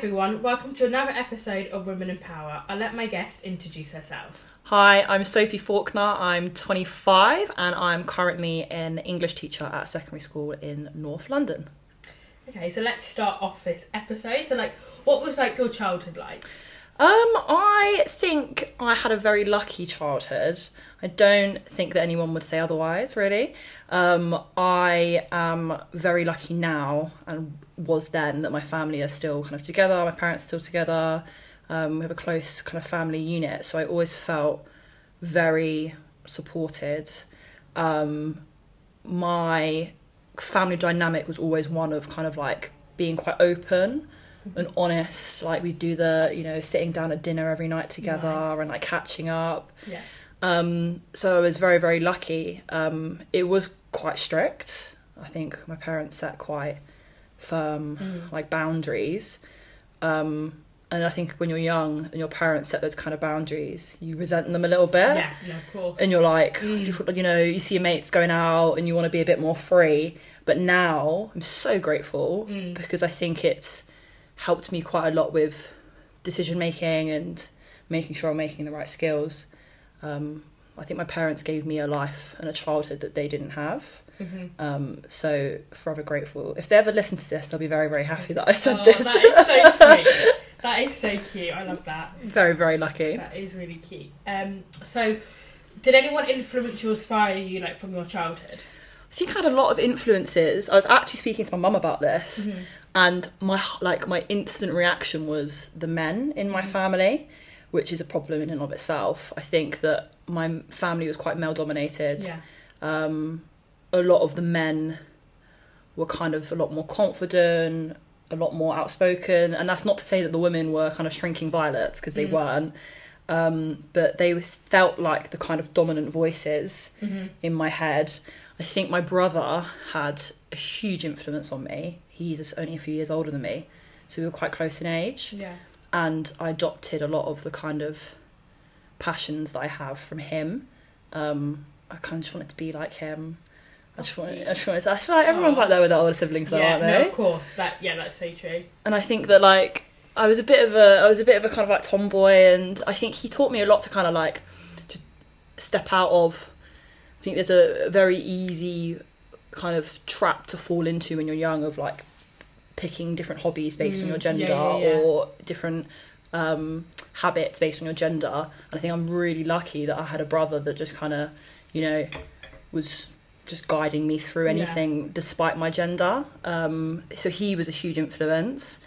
Hi everyone, welcome to another episode of Women in Power. I'll let my guest introduce herself. Hi, I'm Sophie Faulkner. I'm 25 and I'm currently an English teacher at a secondary school in North London. Okay, so let's start off this episode. So, like, what was like your childhood like? Um, I think I had a very lucky childhood. I don't think that anyone would say otherwise, really. Um, I am very lucky now and was then that my family are still kind of together, my parents are still together. Um, we have a close kind of family unit, so I always felt very supported. Um, my family dynamic was always one of kind of like being quite open and honest. Like we do the, you know, sitting down at dinner every night together Nice. and like catching up. Yeah. Um, so I was very, very lucky. Um, it was quite strict. I think my parents set quite firm Mm. like boundaries. Um, and I think when you're young and your parents set those kind of boundaries, you resent them a little bit. Yeah, yeah, of course. And you're like, Mm. you, you know, you see your mates going out and you want to be a bit more free. But now I'm so grateful Mm. because I think it's helped me quite a lot with decision making and making sure I'm making the right skills. Um, I think my parents gave me a life and a childhood that they didn't have. hmm Um, so forever grateful. If they ever listen to this, they'll be very, very happy that I said Oh, this. that is so sweet. That is so cute. I love that. very, very lucky. That is really cute. Um, so, did anyone influence or inspire you, like from your childhood? I think I had a lot of influences. I was actually speaking to my mum about this, Mhm. and my like my instant reaction was the men in my Mhm. family, which is a problem in and of itself. I think that my family was quite male dominated. Yeah. Um, a lot of the men were kind of a lot more confident, a lot more outspoken, and that's not to say that the women were kind of shrinking violets because they Mm. weren't. Um, but they felt like the kind of dominant voices hmm in my head. I think my brother had a huge influence on me. He's only a few years older than me, so we were quite close in age. Yeah. And I adopted a lot of the kind of passions that I have from him. Um, I kind of just wanted to be like him. I just wanted. I just wanted to, I feel like everyone's like that with their older siblings, though, yeah. aren't No, they? of course. That. Yeah, that's so true. and I think that like I was a bit of a I was a bit of a kind of like tomboy, and I think he taught me a lot to kind of like just step out of. I think there's a very easy kind of trap to fall into when you're young of like picking different hobbies based on Mm, your gender yeah, yeah, yeah. or different um, habits based on your gender. And I think I'm really lucky that I had a brother that just kind of, you know, was just guiding me through Yeah. anything despite my gender. Um, so he was a huge influence.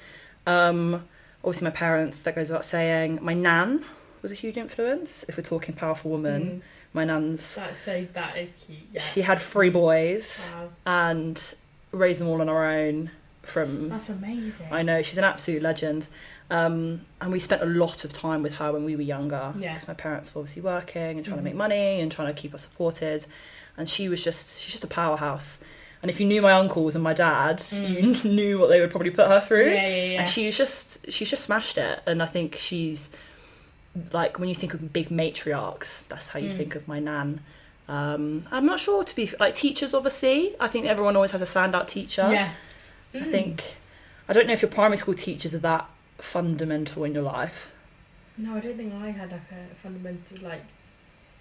Um, obviously, my parents, that goes without saying. My nan was a huge influence. If we're talking powerful woman, Mm. my nan's. That's so. That is cute. Yeah. She had three boys Wow. and raised them all on her own from That's amazing. I know she's an absolute legend, um, and we spent a lot of time with her when we were younger. Yeah. because my parents were obviously working and trying Mhm. to make money and trying to keep us supported, and she was just she's just a powerhouse. And if you knew my uncles and my dad, you knew what they would probably put her through. Mm. Yeah, yeah, yeah. And she's just she's just smashed it, and I think she's like when you think of big matriarchs, that's how you Mm. think of my nan. Um, I'm not sure to be like teachers. Obviously, I think everyone always has a standout teacher. yeah. I Mm. think I don't know if your primary school teachers are that fundamental in your life. No, I don't think I had like a fundamental like.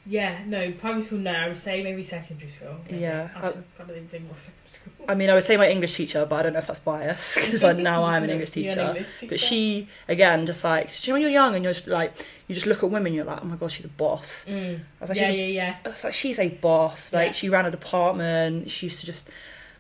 Yeah, no, primary school. No, I would say maybe secondary school. maybe. Yeah, I I- can't think what secondary school. I mean, I would say my English teacher, but I don't know if that's biased because now I'm an English teacher. an English teacher. But she, again, just like do you know when you're young and you're just like you just look at women, you're like, oh my god, she's a boss. Mm. I was like, yeah, she's, yeah, yeah. it's like she's a boss. Like Yeah. she ran a department. She used to just,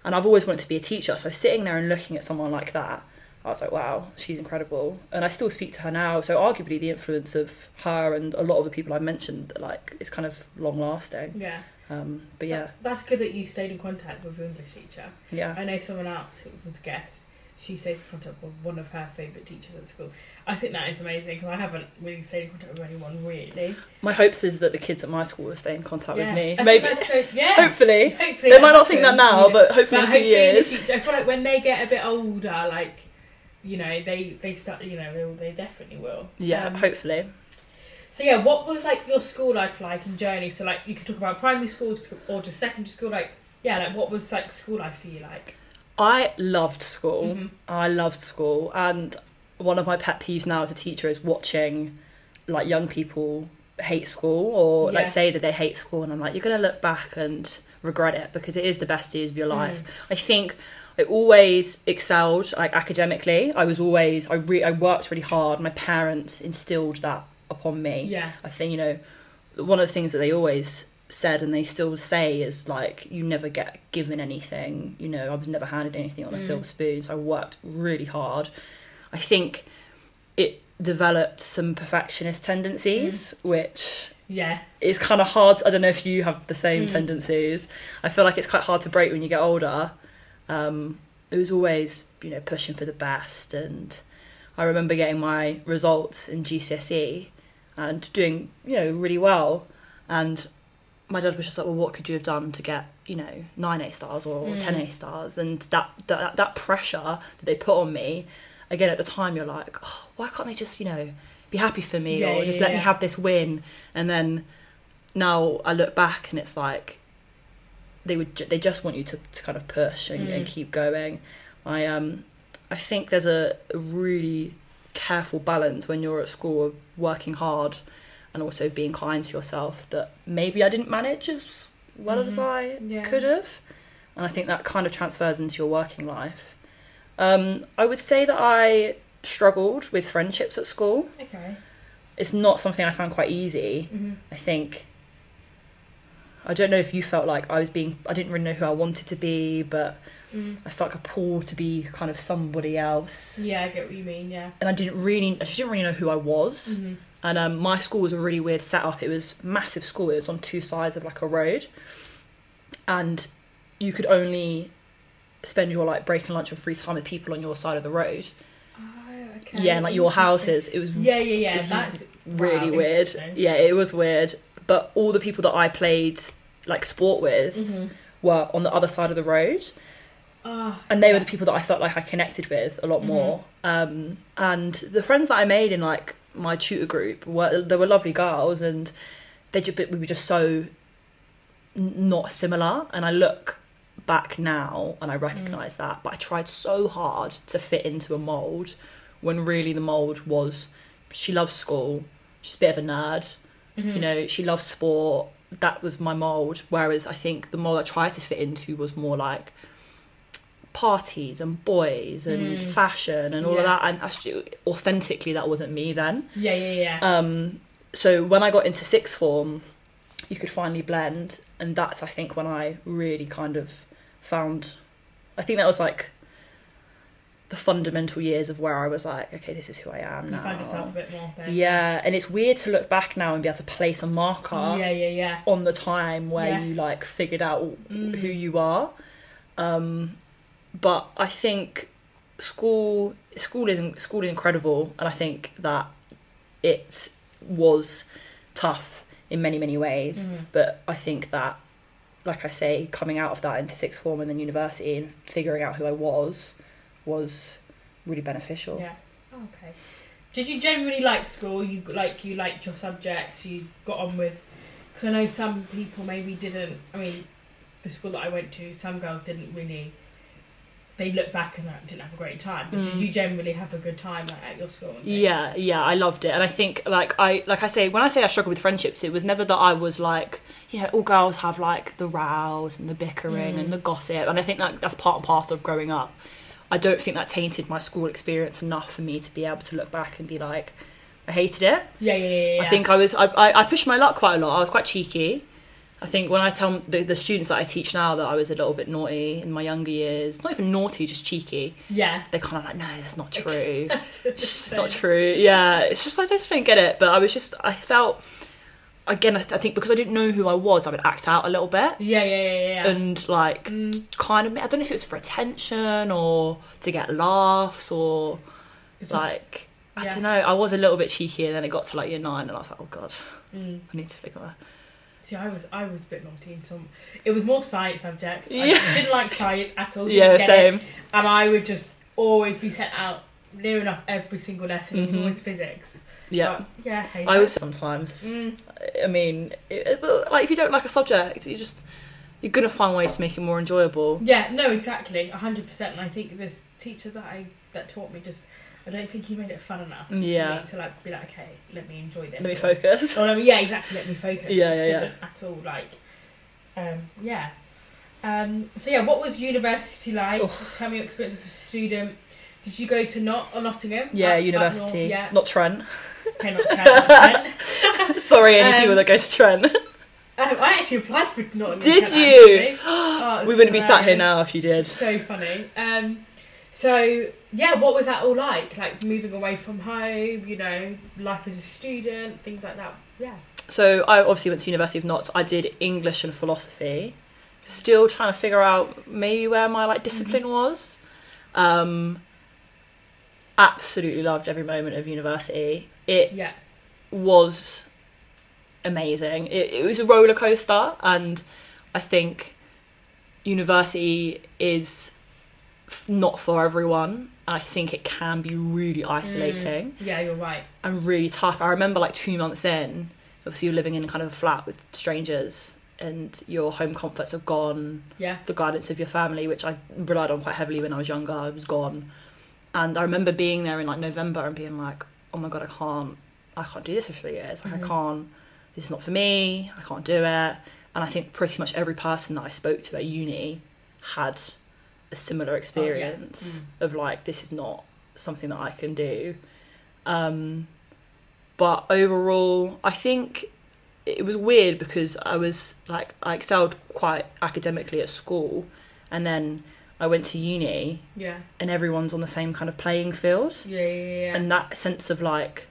and I've always wanted to be a teacher. So sitting there and looking at someone like that, I was like, wow, she's incredible. And I still speak to her now. So arguably, the influence of her and a lot of the people I mentioned, like, is kind of long lasting. Yeah. Um, but yeah, That- that's good that you stayed in contact with your English teacher. yeah. I know someone else who was a guest. She stays in contact with one of her favourite teachers at school. I think that is amazing because I haven't really stayed in contact with anyone really. My hopes is that the kids at my school will stay in contact Yes. with me. I Maybe, so, yeah. hopefully. Hopefully They might not think that now, know. but hopefully in a few hopefully in the years. I feel like when they get a bit older, like you know, they they start, you know, they, they definitely will. Yeah, Um, hopefully. So yeah, what was like your school life like and journey? So like you could talk about primary school or just secondary school. Like yeah, like what was like school life for you like? I loved school. Mhm. I loved school, and one of my pet peeves now as a teacher is watching like young people hate school or like say that they hate school and I'm like you're going to look back and regret it because it is the best years of your life. I think I always excelled like academically. I was always I re- I worked really hard. My parents instilled that upon me. Yeah. I think you know one of the things that they always said and they still say is like you never get given anything. You know, I was never handed anything on a Mm. silver spoon. So I worked really hard. I think it developed some perfectionist tendencies, which Yeah. is kind of hard. I don't know if you have the same Mm. tendencies. I feel like it's quite hard to break when you get older. Um, it was always, you know, pushing for the best, and I remember getting my results in GCSE and doing, you know, really well. And my dad was just like, "Well, what could you have done to get, you know, nine A stars or Mm. ten A stars?" And that that that pressure that they put on me, again at the time, you're like, oh, "Why can't they just, you know, be happy for me Yeah, or yeah, just let me have this win?" And then now I look back and it's like they would ju- they just want you to, to kind of push and, and Mm. keep going. I um I think there's a, a really careful balance when you're at school of working hard and also being kind to yourself that maybe I didn't manage as well as Mhm. I Yeah. could have. And I think that kind of transfers into your working life. Um, I would say that I struggled with friendships at school. Okay. It's not something I found quite easy. hmm I think I don't know if you felt like I was being I didn't really know who I wanted to be, but Mm. I felt like a pull to be kind of somebody else. Yeah, I get what you mean. Yeah. And I didn't really I didn't really know who I was. hmm And um, my school was a really weird setup. It was massive school. It was on two sides of like a road, and you could only spend your like break and lunch and free time with people on your side of the road. Oh, okay. Yeah, and like your houses. It was Yeah, yeah, yeah. That's really wow, weird. Yeah, it was weird. But all the people that I played like sport with Mhm. were on the other side of the road, Ah, and they were the people that I felt like I connected with a lot Mhm. more. Um, and the friends that I made in like my tutor group were they were lovely girls, and they just we were just so not similar. And I look back now and I recognise that, but I tried so hard to fit into a mold when really the mold was she loves school, she's a bit of a nerd, Mhm. you know, she loves sport. That was my mold. Whereas I think the mold I tried to fit into was more like parties and boys and Mm. fashion and all of that. And actually, authentically, that wasn't me then. Yeah, yeah, yeah. Um, so when I got into sixth form, you could finally blend, and that's I think when I really kind of found. I think that was like the fundamental years of where I was like, okay, this is who I am you now. find yourself a bit more. Yeah, and it's weird to look back now and be able to place a marker Yeah, yeah, yeah. on the time where you like figured out Mm. who you are. Um, but I think school school is school is incredible, and I think that it was tough in many many ways. Mhm. But I think that, like I say, coming out of that into sixth form and then university and figuring out who I was was really beneficial. Yeah. Oh, okay. Did you generally like school? You like you liked your subjects. You got on with. Because I know some people maybe didn't. I mean, the school that I went to, some girls didn't really. They look back and like, didn't have a great time. But did Mm. you generally have a good time like, at your school? Yeah, yeah, I loved it, and I think like I like I say when I say I struggle with friendships, it was never that I was like you know all girls have like the rows and the bickering Mm. and the gossip, and I think that that's part and parcel of growing up. I don't think that tainted my school experience enough for me to be able to look back and be like, I hated it. Yeah, yeah, yeah. yeah. I think I was I, I, I pushed my luck quite a lot. I was quite cheeky. I think when I tell the, the students that I teach now that I was a little bit naughty in my younger years, not even naughty, just cheeky, Yeah. they're kind of like, no, that's not true. It's just not true. Yeah, it's just like I just don't get it. But I was just I felt again. I, th- I think because I didn't know who I was, I would act out a little bit Yeah, yeah, yeah, yeah. and like Mm. kind of. I don't know if it was for attention or to get laughs or just- like I yeah. don't know. I was a little bit cheeky, and then it got to like year nine, and I was like, oh god, Mm. I need to figure that. See, I was I was a bit naughty in some. It was more science subjects. Yeah. I didn't like science at all. Yeah, same. It, and I would just always be sent out near enough every single lesson. It was Mhm. always physics. Yeah, But, yeah. I I sometimes. Mm, I mean, it, but, like if you don't like a subject, you just you're gonna find ways to make it more enjoyable. yeah. No. Exactly. hundred percent. And I think this teacher that I that taught me just. I don't think you made it fun enough. Yeah. For me to like be like, okay, let me enjoy this. Let me or- focus. Or yeah, exactly. Let me focus. Yeah, yeah, yeah. At all, like, um, yeah. Um, so yeah, what was university like? Oof. Tell me your experience as a student. Did you go to Not or Nottingham? Yeah, Up- up university. north? yeah. Notts Trent. Okay, not Trent. Sorry, any Um, people that go to Trent. um, I actually applied for Nottingham. Did Trent, you? Oh, we wouldn't be sat here now if you did. So funny. Um, so yeah, what was that all like? Like moving away from home, you know, life as a student, things like that. Yeah. So I obviously went to University of Notts. I did English and philosophy. Still trying to figure out maybe where my like discipline was. Um, absolutely loved every moment of university. It Yeah. was amazing. It, it was a roller coaster, and I think university is not for everyone. I think it can be really isolating Yeah, you're right. and really tough. I remember like two months in, obviously you're living in kind of a flat with strangers, and your home comforts are gone. Yeah. The guidance of your family, which I relied on quite heavily when I was younger, I was gone. And I remember being there in like November and being like, "Oh my god, I can't, I can't do this for three years. Like Mhm. I can't. This is not for me. I can't do it." And I think pretty much every person that I spoke to at uni had a similar experience Mm. of like, "This is not something that I can do." Um, but overall, I think it was weird because I was like I excelled quite academically at school, and then I went to uni, Yeah. and everyone's on the same kind of playing field, Yeah, yeah, yeah. and that sense of like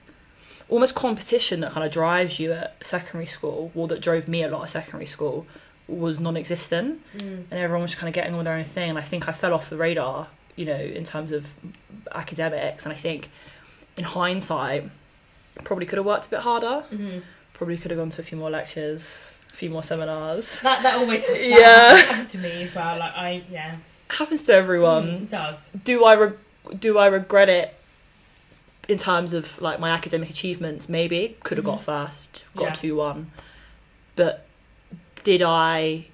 almost competition that kind of drives you at secondary school, or that drove me a lot at secondary school, was non-existent Mm. and everyone was kind of getting on with their own thing. And I think I fell off the radar, you know, in terms of academics. And I think, in hindsight, probably could have worked a bit harder. hmm Probably could have gone to a few more lectures, a few more seminars. That that always happens. Yeah. That happened to me as well. Like I yeah. Happens to everyone. Mm, it does. Do I re- do I regret it? In terms of like my academic achievements, maybe could have got Mhm. first, got Yeah. two one, but did I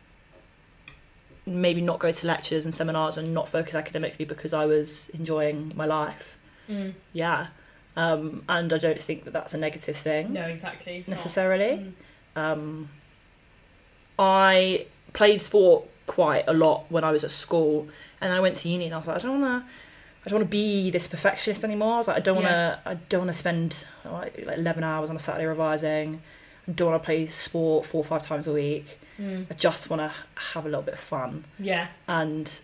maybe not go to lectures and seminars and not focus academically because I was enjoying my life? Mm. Yeah, um, and I don't think that that's a negative thing No, exactly. Necessarily. Mm. Um, I played sport quite a lot when I was at school, and then I went to uni, and I was like, I don't want to. I don't want to be this perfectionist anymore. I was like, I don't want to. I don't want to spend like, like eleven hours on a Saturday revising. Don't want to play sport four or five times a week. Mm. I just want to have a little bit of fun. Yeah. And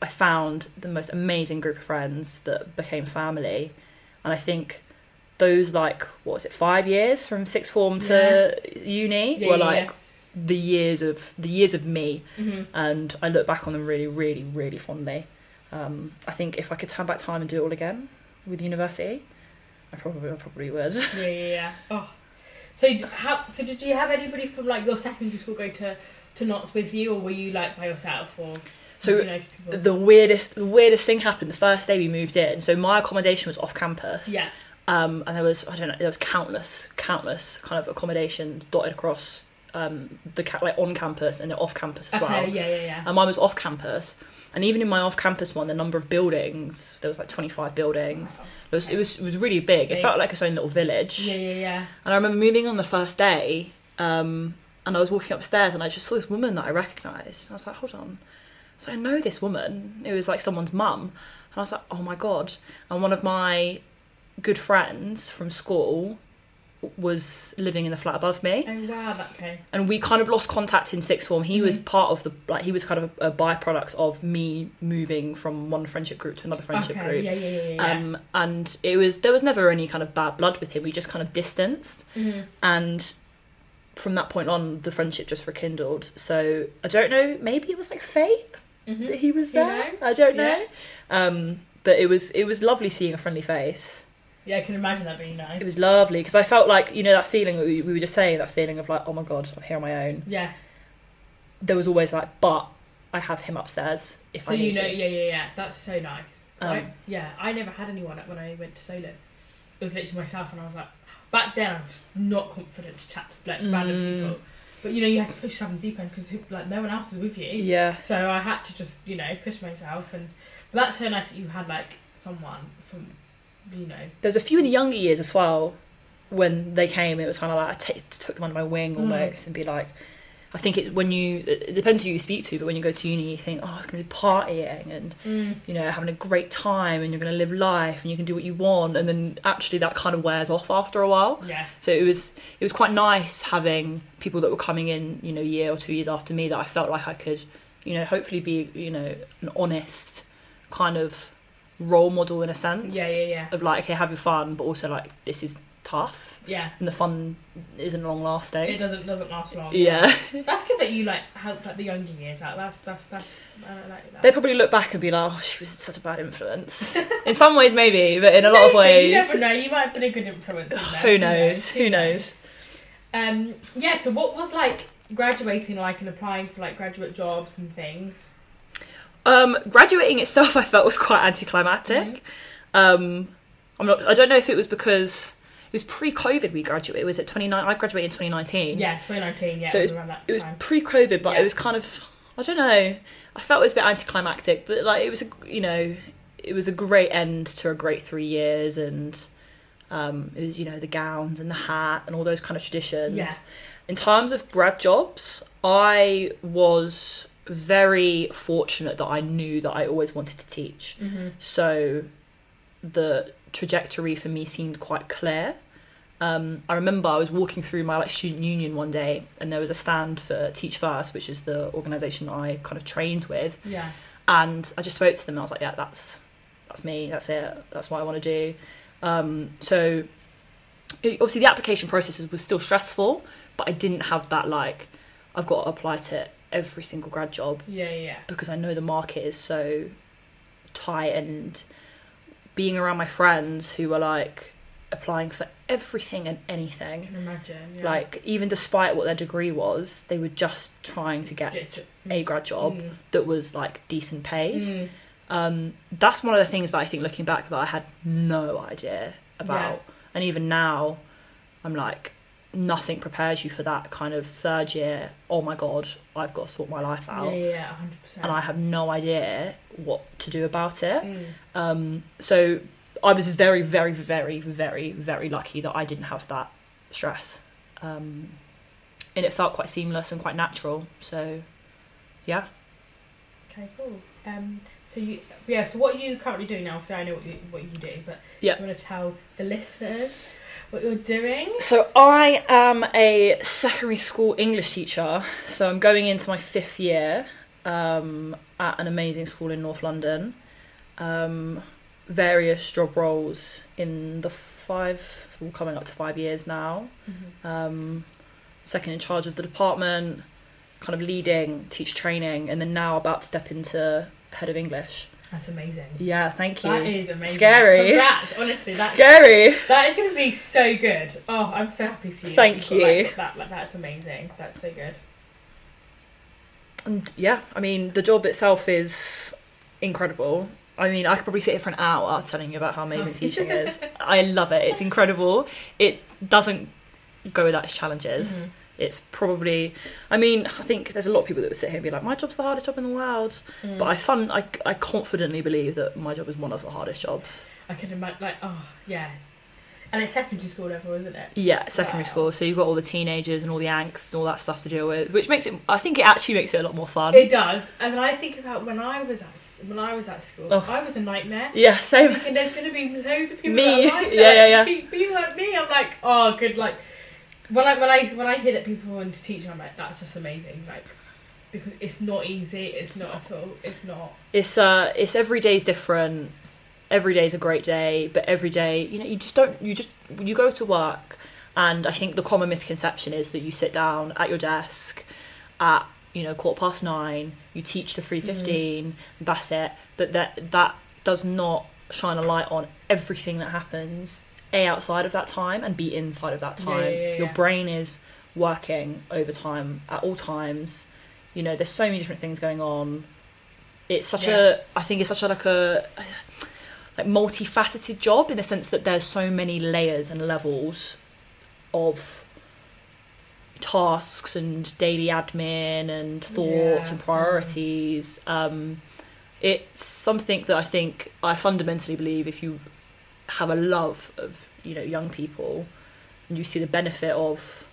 I found the most amazing group of friends that became family. And I think those like what was it five years from sixth form to uni Yeah, were yeah, like the years of the years of me hmm and I look back on them really really really fondly um, I think if I could turn back time and do it all again with university I probably I probably would Yeah, yeah, yeah. Oh. So how? So did you have anybody from like your secondary school go to to Notts with you, or were you like by yourself, or So you know the weirdest the weirdest thing happened the first day we moved in so my accommodation was off campus yeah. um, and there was I don't know there was countless countless kind of accommodation dotted across um, the like on campus and off campus as Okay. well. Yeah, yeah, yeah. And mine was off campus, and even in my off campus one, the number of buildings there was like twenty five buildings. It was, it was it was really big. It felt like its own little village. Yeah, yeah, yeah. And I remember moving on the first day, um, and I was walking upstairs, and I just saw this woman that I recognised. I was like, hold on. So I know this woman. It was like someone's mum. And I was like, oh my god. And one of my good friends from school was living in the flat above me. Oh wow, okay. And we kind of lost contact in sixth form. He was Mhm. part of the, like, he was kind of a, a byproduct of me moving from one friendship group to another friendship okay. group. Yeah, yeah, yeah, yeah. Um, and it was, there was never any kind of bad blood with him. We just kind of distanced Mhm. and from that point on the friendship just rekindled so i don't know maybe it was like fate Mhm. that he was You there know? i don't know Yeah. um but it was it was lovely seeing a friendly face Yeah, I can imagine that being nice. it was lovely because i felt like you know that feeling that we, we were just saying that feeling of like oh my god i'm here on my own Yeah. there was always like but i have him upstairs if So i you know, to yeah, yeah, yeah. That's so nice. I, Um, yeah, I never had anyone when I went to solo. It was literally myself, and I was like, back then I was not confident to chat to like random Mm. people. But you know, you had to push yourself in deep end because like no one else is with you. yeah So I had to just, you know, push myself, and but that's so nice that you had like someone from you know. There's a few in the younger years as well. When they came, it was kind of like I took them under my wing Mm. almost and be like, I think it when you it depends who you speak to, but when you go to uni, you think, oh, it's going to be partying and Mm. you know having a great time and you're going to live life and you can do what you want, and then actually that kind of wears off after a while. Yeah. So it was it was quite nice having people that were coming in, you know, a year or two years after me that I felt like I could, you know, hopefully be, you know, an honest kind of role model in a sense Yeah, yeah, yeah. of like, okay, have your fun, but also like this is tough Yeah. and the fun isn't long lasting. It doesn't doesn't last long. Yeah, That's good that you like helped like the younger years out. That's that's that's I like that. they probably look back and be like, oh, she was such a bad influence. in some ways, maybe, but in a lot of Maybe, You ways, never know. You might have been a good influence. in there. Who knows? Who knows? Um. Yeah. So, what was like graduating like and applying for like graduate jobs and things? Um, graduating itself, I felt was quite anticlimactic. Um, I'm not. I don't know if it was because it was pre-COVID. We graduated. Was it 29? I graduated in 2019. Yeah, 2019. Yeah, So it was- around that It was time. pre-COVID, but Yeah. it was kind of. I don't know. I felt it was a bit anticlimactic, but like it was, a, you know, it was a great end to a great three years, and um, it was, you know, the gowns and the hat and all those kind of traditions. Yeah. In terms of grad jobs, I was very fortunate that I knew that I always wanted to teach. Mhm. So the trajectory for me seemed quite clear. Um, I remember I was walking through my like student union one day, and there was a stand for Teach First, which is the organisation I kind of trained with, Yeah. and I just spoke to them. and I was like, "Yeah, that's that's me. That's it. That's what I want to do." Um, so it, obviously, the application process was still stressful, but I didn't have that like I've got to apply to every single grad job Yeah. Yeah. yeah. because I know the market is so tight and being around my friends who are like applying for everything and I anything. can imagine. Yeah. Like even despite what their degree was, they were just trying to get Get a grad job Mm. that was like decent paid. Mm. Um, that's one of the things that I think looking back that I had no idea about. And even now, I'm like, nothing prepares you for that kind of third year. Oh my god, I've got to sort my life out Yeah. yeah, 100%. and I have no idea what to do about it. Mm. Um, so I was very, very, very, very, very lucky that I didn't have that stress, um, and it felt quite seamless and quite natural. So, yeah, Okay. Cool. Um. So you. Yeah. So what are you currently doing now? Because I know what you what you do, but Yeah. you want to tell the listeners what you're doing? So I am a secondary school English teacher. So I'm going into my fifth year um, at an amazing school in North London. Um, various job roles in the five, coming up to five years now. Mhm. Um, second in charge of the department, kind of leading, teach training, and then now about to step into head of English. That's amazing. Yeah, thank you. That is amazing. Scary. Congrats, honestly. That's Scary. That is going to be so good. Oh, I'm so happy for you. Thank you. Like, that, like, that's amazing. That's so good. And yeah, I mean, the job itself is incredible. I mean, I could probably sit here for an hour telling you about how amazing teaching is. I love it. It's incredible. It doesn't go without its challenges. Mhm. It's probably, I mean, I think there's a lot of people that would sit here and be like, my job's the hardest job in the world. Mm. But I fun, I, I confidently believe that my job is one of the hardest jobs. I can imagine, like, oh, yeah. And it's secondary school level, isn't it? Yeah, secondary Wow. school. So you've got all the teenagers and all the angst and all that stuff to deal with, which makes it. I think it actually makes it a lot more fun. It does. And I think about when I was at when I was at school, Oh. I was a nightmare. yeah, same. Thinking there's going to be loads of people Me. that are like Yeah, yeah, yeah. People like me. I'm like, oh, good. Like when I when I when I hear that people want to teach, I'm like, that's just amazing. Like because it's not easy. It's not at all. It's not. It's uh, it's every day's different. Every day is a great day, but every day, you know, you just don't. You just you go to work, and I think the common misconception is that you sit down at your desk at you know quarter past nine. You teach to three fifteen. That's it. But that that does not shine a light on everything that happens a outside of that time and b inside of that time. yeah, yeah, Your brain is working overtime at all times. You know, there's so many different things going on. It's such Yeah. a, I think it's such a like a like multifaceted job in the sense that there's so many layers and levels of tasks and daily admin and thoughts Yeah. and priorities. Um, it's something that I think I fundamentally believe if you have a love of you know young people and you see the benefit of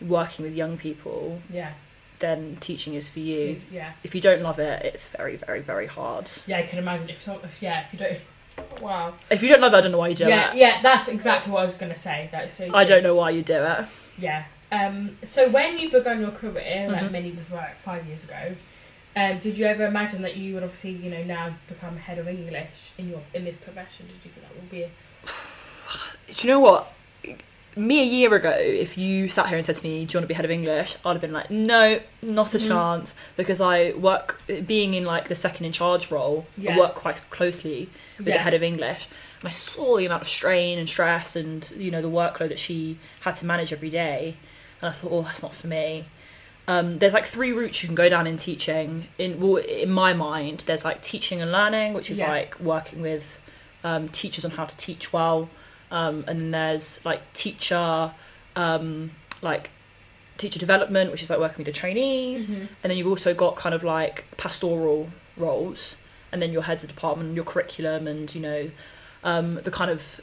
working with young people Yeah. then teaching is for you yeah. if you don't love it it's very very very hard Yeah, I can imagine if, so, if yeah, if you don't. Wow. if you don't love it i don't know why you do yeah, it yeah, that's exactly what I was gonna say. That's so. i don't know why you do it Yeah. Um. So when you began your career, like Mhm. many of us were like five years ago, um, did you ever imagine that you would obviously, you know, now become head of English in your in this profession? Did you think that would be? A, do you know what me a year ago if you sat here and said to me do you want to be head of english i'd have been like no not a Mhm. chance because i work being in like the second in charge role Yeah. i work quite closely with yeah. the head of english and i saw the amount of strain and stress and you know the workload that she had to manage every day and i thought oh that's not for me um, there's like three routes you can go down in teaching. In well, in my mind there's like teaching and learning which is Yeah. like working with um, teachers on how to teach well. Um, and then there's like teacher um, like teacher development which is like working with the trainees. Mhm. and then you've also got kind of like pastoral roles. And then your heads of department your curriculum and you know um, the kind of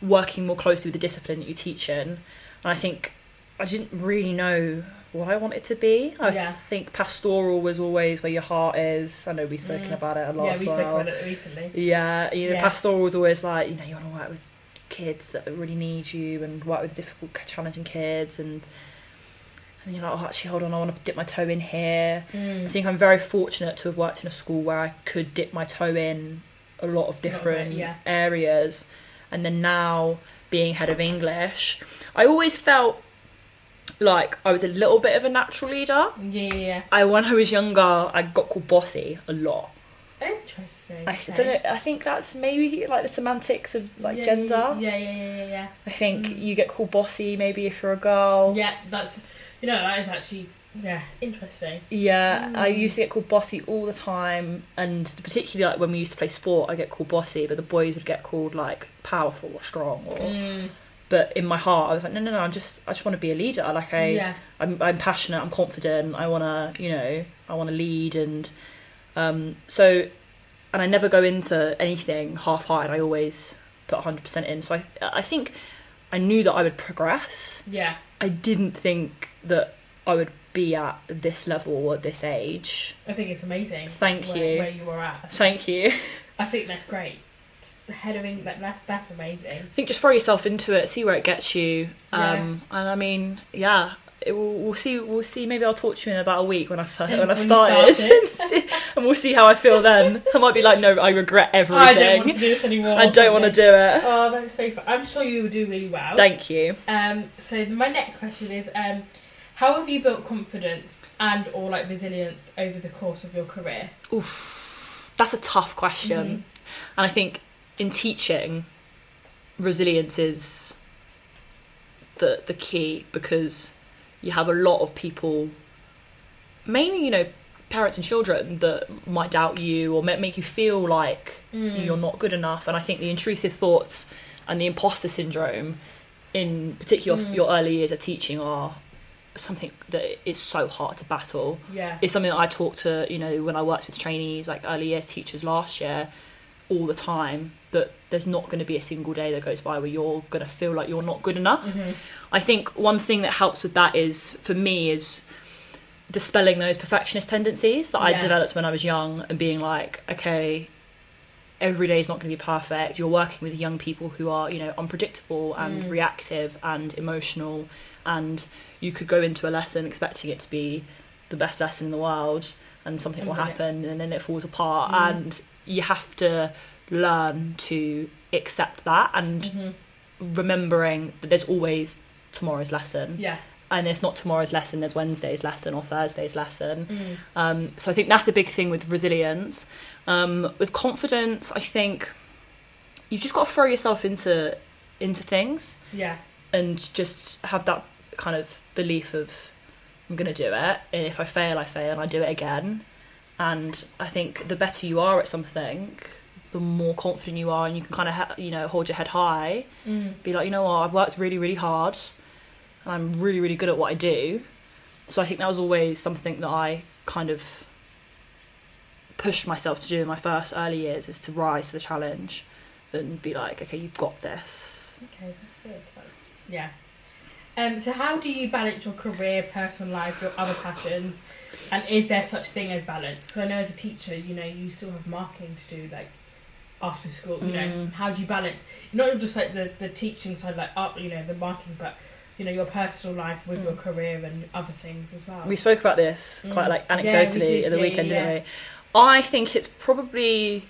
working more closely with the discipline that you teach in. And i think i didn't really know what i wanted to be i Yeah. think pastoral was always where your heart is i know we've spoken Mm. about it a lot Yeah, as we well about it recently. yeah, you know, Yeah. pastoral was always like, you know, you want to work with kids that really need you and work with difficult, challenging kids, and and then you're like, oh, actually, hold on, I want to dip my toe in here. I Mm. think I'm very fortunate to have worked in a school where I could dip my toe in a lot of A lot of it, different areas, and then now being head of English, I always felt like I was a little bit of a natural leader. Yeah, yeah, yeah. I when I was younger, I got called bossy a lot. Interesting. I don't know. I think that's maybe like the semantics of like Yeah, gender. Yeah, yeah, yeah, yeah, yeah. I think Mm. you get called bossy maybe if you're a girl. Yeah, that's you know that is actually yeah interesting. Yeah, I Mm. used to get called bossy all the time, and particularly like when we used to play sport, I get called bossy, but the boys would get called like powerful or strong. Or, Mm, but in my heart, I was like, no, no, no, I'm just, I just want to be a leader. Like I, yeah, I'm, I'm passionate, I'm confident, I want to, you know, I want to lead, and um, so, and I never go into anything half-hearted. I always put 100% in. So I, I think I knew that I would progress. yeah. I didn't think that I would be at this level at this age. I think it's amazing. Thank where, you. Where you were at. Thank you. I think that's great. Head of England. That's that's amazing. I think just throw yourself into it, see where it gets you. Yeah. Um, and I mean, yeah, it will, we'll see. We'll see. Maybe I'll talk to you in about a week when I've when When I've started, started. and, we'll see how I feel then. I might be like, no, I regret everything. I don't want to do this anymore. I don't want to do it. Oh, that's so fun. I'm sure you will do really well. Thank you. Um, so my next question is, um, how have you built confidence and or like resilience over the course of your career? Oof, that's a tough question, Mhm. and I think in teaching, resilience is the the key because you have a lot of people, mainly you know parents and children that might doubt you or make you feel like Mm. you're not good enough. And I think the intrusive thoughts and the imposter syndrome, in particular Mm. your early years of teaching, are something that is so hard to battle Yeah. it's something that I talked to, you know, when I worked with trainees, like early years teachers last year, all the time, that there's not going to be a single day that goes by where you're going to feel like you're not good enough. Mhm. I think one thing that helps with that is, for me, is dispelling those perfectionist tendencies that I developed when I was young and being like, okay, every day is not going to be perfect. You're working with young people who are, you know, unpredictable and Mm. reactive and emotional, and you could go into a lesson expecting it to be the best lesson in the world, and something will happen, and then it falls apart, Mm. and you have to learn to accept that and Mhm. remembering that there's always tomorrow's lesson Yeah. and if not tomorrow's lesson there's wednesday's lesson or thursday's lesson Mm. um, so i think that's a big thing with resilience um, with confidence i think you've just got to throw yourself into into things Yeah. and just have that kind of belief of i'm going to do it and if i fail i fail and i do it again and i think the better you are at something the more confident you are and you can kind of ha- you know hold your head high Mm. be like, you know what, I've worked really, really hard and I'm really, really good at what I do. So I think that was always something that I kind of pushed myself to do in my first early years is to rise to the challenge and be like, okay, you've got this. Okay, that's good. That's yeah. Um, so how do you balance your career, personal life, your other passions, and is there such thing as balance? Because I know as a teacher, you know, you still have marking to do, like after school. You know, Mm. how do you balance not just like the the teaching side, like up, you know, the marking, but you know your personal life with your Mm. career and other things as well. We spoke about this quite Mm. like Yeah, we anecdotally did, at the yeah, weekend, yeah, didn't we? I think it's probably,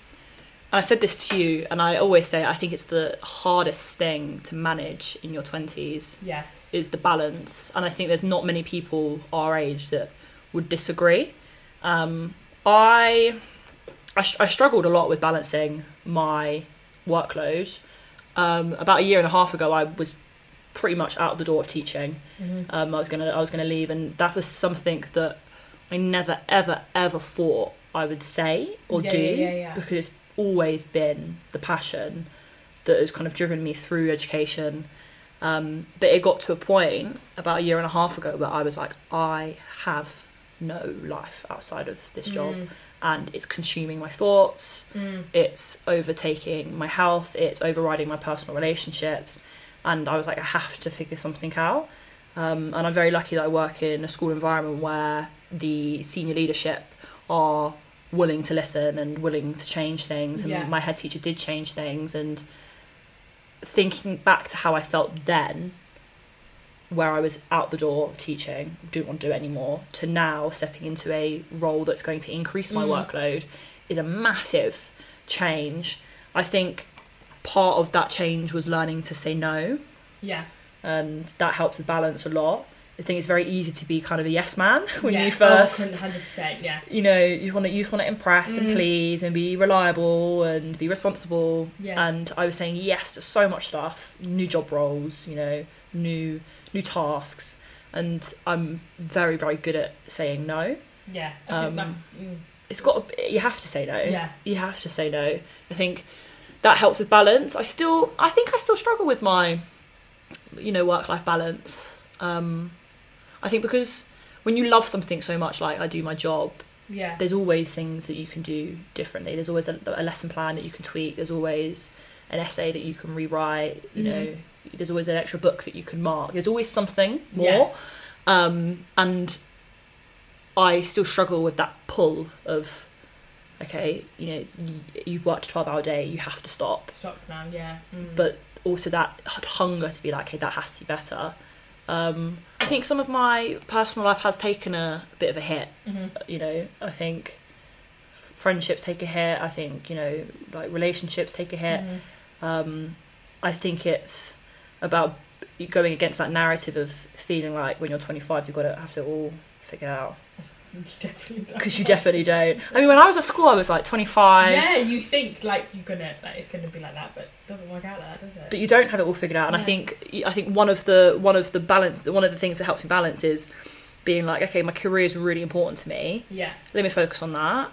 and I said this to you, and I always say I think it's the hardest thing to manage in your twenties yes. is the balance, and I think there's not many people our age that would disagree. Um, I, I, I struggled a lot with balancing my workload. Um, about a year and a half ago, I was pretty much out the door of teaching. Mhm. Um, I was gonna I was gonna leave, and that was something that I never ever ever thought I would say or Yeah, do yeah, yeah, because always been the passion that has kind of driven me through education. Um, but it got to a point about a year and a half ago where I was like, I have no life outside of this job, Mm, and it's consuming my thoughts. Mm, it's overtaking my health, it's overriding my personal relationships, and I was like, I have to figure something out. Um, and I'm very lucky that I work in a school environment where the senior leadership are willing to listen and willing to change things. And Yeah. my head teacher did change things. And thinking back to how I felt then, where I was out the door of teaching, didn't want to do it anymore, to now stepping into a role that's going to increase my Mm. workload is a massive change. I think part of that change was learning to say no, yeah. and that helps with balance a lot. I think it's very easy to be kind of a yes man when yeah. you first, Oh, 100%, yeah. you know, you want to you just want to impress and Mm. please and be reliable and be responsible. Yeah. And I was saying yes to so much stuff, new job roles, you know, new new tasks, and I'm very very good at saying no. Yeah. I Um, think that's. Mm, It's got to, you have to say no. Yeah. You have to say no. I think that helps with balance. I still I think I still struggle with my you know work life balance. Um I think because when you love something so much like I do my job, yeah. there's always things that you can do differently. There's always a, a lesson plan that you can tweak. There's always an essay that you can rewrite. You know, Mhm. there's always an extra book that you can mark. There's always something more. Yes. Um, and I still struggle with that pull of, okay, you know, you, you've worked a 12 hour day, you have to stop. Stop now, yeah. Mm. But also that hunger to be like, okay, that has to be better. Um, I think some of my personal life has taken a, bit of a hit. Mhm. You know, I think friendships take a hit. I think, you know, like relationships take a hit. Mhm. Um, I think it's about going against that narrative of feeling like when you're 25 you've got to have to all figure out You definitely don't. because you definitely don't. I mean, when I was at school, I was like 25, Yeah, you think like you're gonna like it's gonna be like that, but it doesn't work out like that, does it? but you don't have it all figured out. And I think I think one of the one of the balance one of the things that helps me balance is being like, okay, my career is really important to me. yeah, Let me focus on that,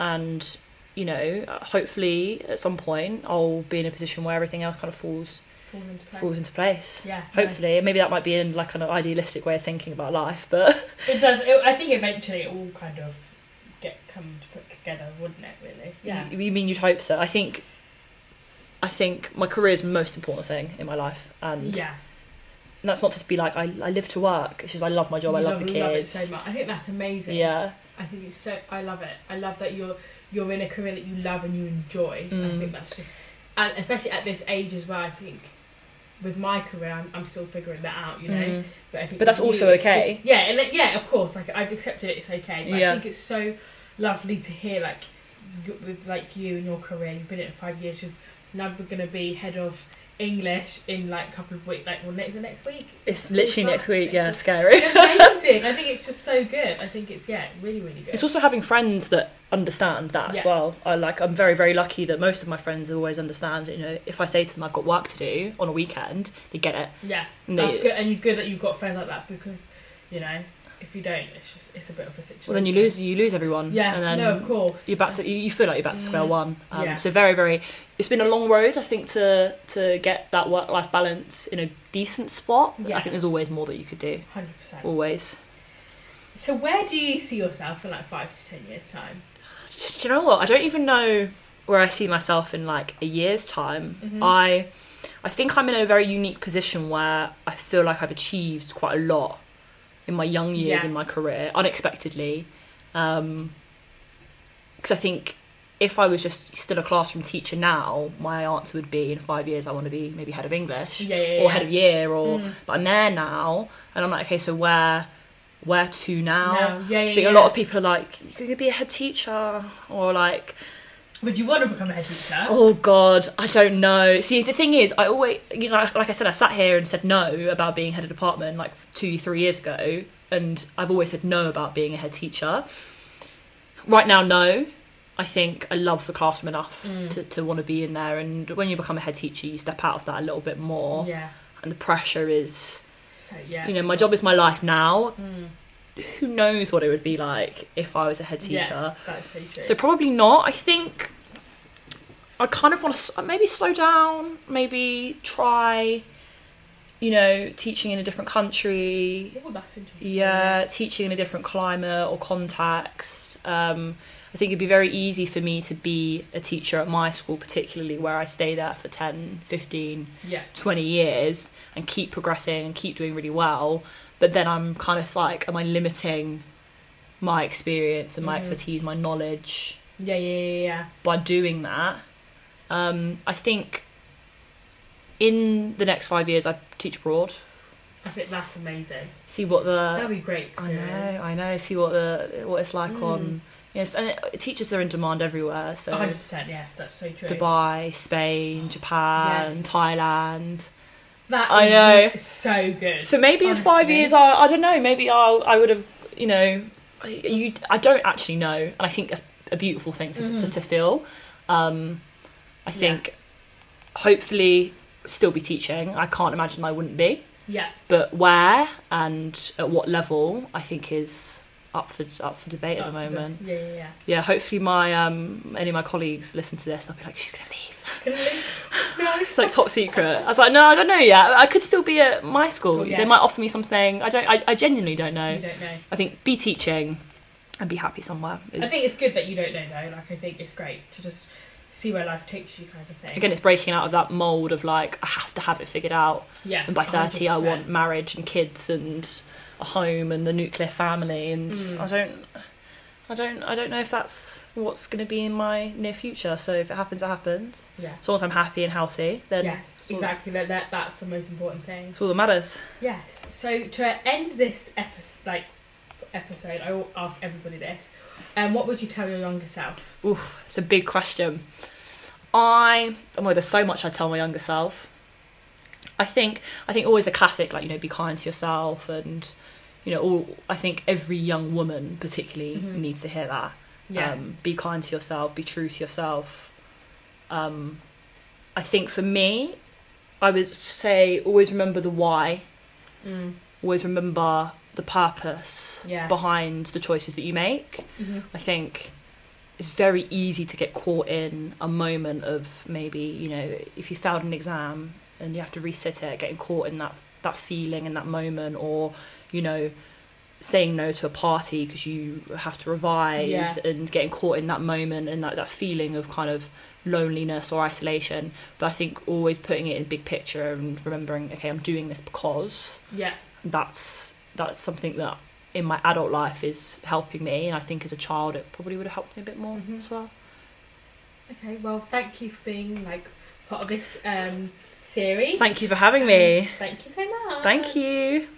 and you know, hopefully at some point I'll be in a position where everything else kind of falls falls into place. falls into place. Yeah. Hopefully, and maybe that might be in like an idealistic way of thinking about life, but it does. It, I think eventually it all kind of get come to put together, wouldn't it? Really? Yeah. You, you mean you'd hope so? I think. I think my career is the most important thing in my life, and, yeah. and that's not to be like I, I live to work. It's just I love my job. I You love, the love it kids. so much. I think that's amazing. Yeah, I think it's so. I love it. I love that you're you're in a career that you love and you enjoy. I Mm. think that's just, and especially at this age as well. I think with my career, I'm, I'm still figuring that out. You know, Mm. but I think But that's also you, okay. Yeah, and like, yeah, of course. Like I've accepted it. It's okay. But Yeah. I think it's so lovely to hear like with like you and your career. You've been in it five years. You're now going to be head of English in like a couple of weeks. Like, well, next next week. it's literally next week. Yeah, Next scary. It's amazing. I think it's just so good. I think it's yeah, really, really good. It's also having friends that understand that as well. I like. I'm very, very lucky that most of my friends always understand. You know, if I say to them I've got work to do on a weekend, they get it. Yeah, And that's they- good, and you're good that you've got friends like that because, you know, if you don't, it's just it's a bit of a situation. Well, then you lose. You lose everyone. Yeah, and then no, of course. you're back to you, you feel like you're back to square Mm, one. Um, yeah. So very, very. It's been a long road, I think, to to get that work life balance in a decent spot. Yeah. I think there's always more that you could do. Hundred percent. Always. So where do you see yourself in like five to ten years time? Do you know what? I don't even know where I see myself in like a year's time, Mhm. I I think I'm in a very unique position where I feel like I've achieved quite a lot in my young years Yeah. in my career unexpectedly. Um, because I think if I was just still a classroom teacher now, my answer would be in five years I want to be maybe head of English Yeah, yeah, or head of year or Mm. but I'm there now and I'm like okay so where where to now? Yeah, I think a lot of people are like you could be a head teacher or like Would you want to become a head teacher? oh god I don't know. See the thing is I always you know like I said I sat here and said no about being head of department like two three years ago and I've always said no about being a head teacher. Right now no. I think I love the classroom enough Mm. to, to want to be in there and when you become a head teacher you step out of that a little bit more Yeah. and the pressure is So yeah. you know my job is my life now Mm. Who knows what it would be like if I was a head teacher. Yes, so. So probably not. I think I kind of want to maybe slow down, maybe try, you know, teaching in a different country. oh, that's interesting. Yeah, teaching in a different climate or context. Um, I think it'd be very easy for me to be a teacher at my school, particularly where I stay there for 10, 15, Yeah. 20 years and keep progressing and keep doing really well. But then I'm kind of like, am I limiting my experience and my Mhm. expertise, my knowledge Yeah, yeah, yeah, yeah. by doing that? Um, I think in the next five years, I teach abroad. I think that's amazing. See what the That'd be great. I know, I know. See what the what it's like Mm. on yes, and it, teachers are in demand everywhere. So 100%, yeah, that's so true. Dubai, Spain, Japan, Yes. Thailand. That I is know. so good. So maybe in five years, I I don't know. Maybe I'll I would have you know you I don't actually know, and I think that's a beautiful thing to to, Mhm. to feel. Um, I think hopefully still be teaching. I can't imagine I wouldn't be, yeah, but where and at what level, I think is up for up for debate at the moment. Yeah, yeah, yeah. Yeah, hopefully my um any of my colleagues listen to this, they'll be like, she's gonna leave. Can we- no. It's like top secret. I was like, no, I don't know yet. I could still be at my school. Oh, yeah. They might offer me something. I don't. I, I genuinely don't know. You don't know. I think be teaching and be happy somewhere. I think it's good that you don't know though. Like I think it's great to just see where life takes you, kind of thing. again, it's breaking out of that mold of like I have to have it figured out, yeah. and by thirty, I 100%. want marriage and kids and a home and the nuclear family, and Mm. I don't. I don't. I don't know if that's what's going to be in my near future. So if it happens, it happens. Yeah. As long as I'm happy and healthy, then yes, exactly. That, that that's the most important thing. It's all that matters. Yes. So to end this episode, like episode, I will ask everybody this. Um, what would you tell your younger self? Oof, it's a big question. I oh my, there's so much I tell my younger self. I think I think always the classic like you know be kind to yourself and you know all I think every young woman particularly Mhm. needs to hear that. Yeah. Um, be kind to yourself, be true to yourself. Um, I think for me, I would say always remember the why. mm. Always remember the purpose Yes. behind the choices that you make. hmm I think it's very easy to get caught in a moment of maybe, you know, if you failed an exam and you have to resit it, getting caught in that that feeling in that moment or, you know, saying no to a party because you have to revise Yeah. and getting caught in that moment and that, that feeling of kind of loneliness or isolation. But I think always putting it in big picture and remembering, okay, I'm doing this because Yeah. that's that's something that in my adult life is helping me and I think as a child it probably would have helped me a bit more Mhm. as well. Okay. Well, thank you for being like part of this um series. Thank you for having me. Um, thank you so much. Thank you.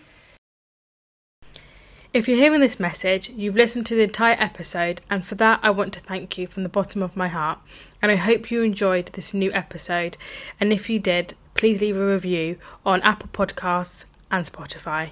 If you're hearing this message, you've listened to the entire episode, and for that, I want to thank you from the bottom of my heart. And I hope you enjoyed this new episode. And if you did, please leave a review on Apple Podcasts and Spotify.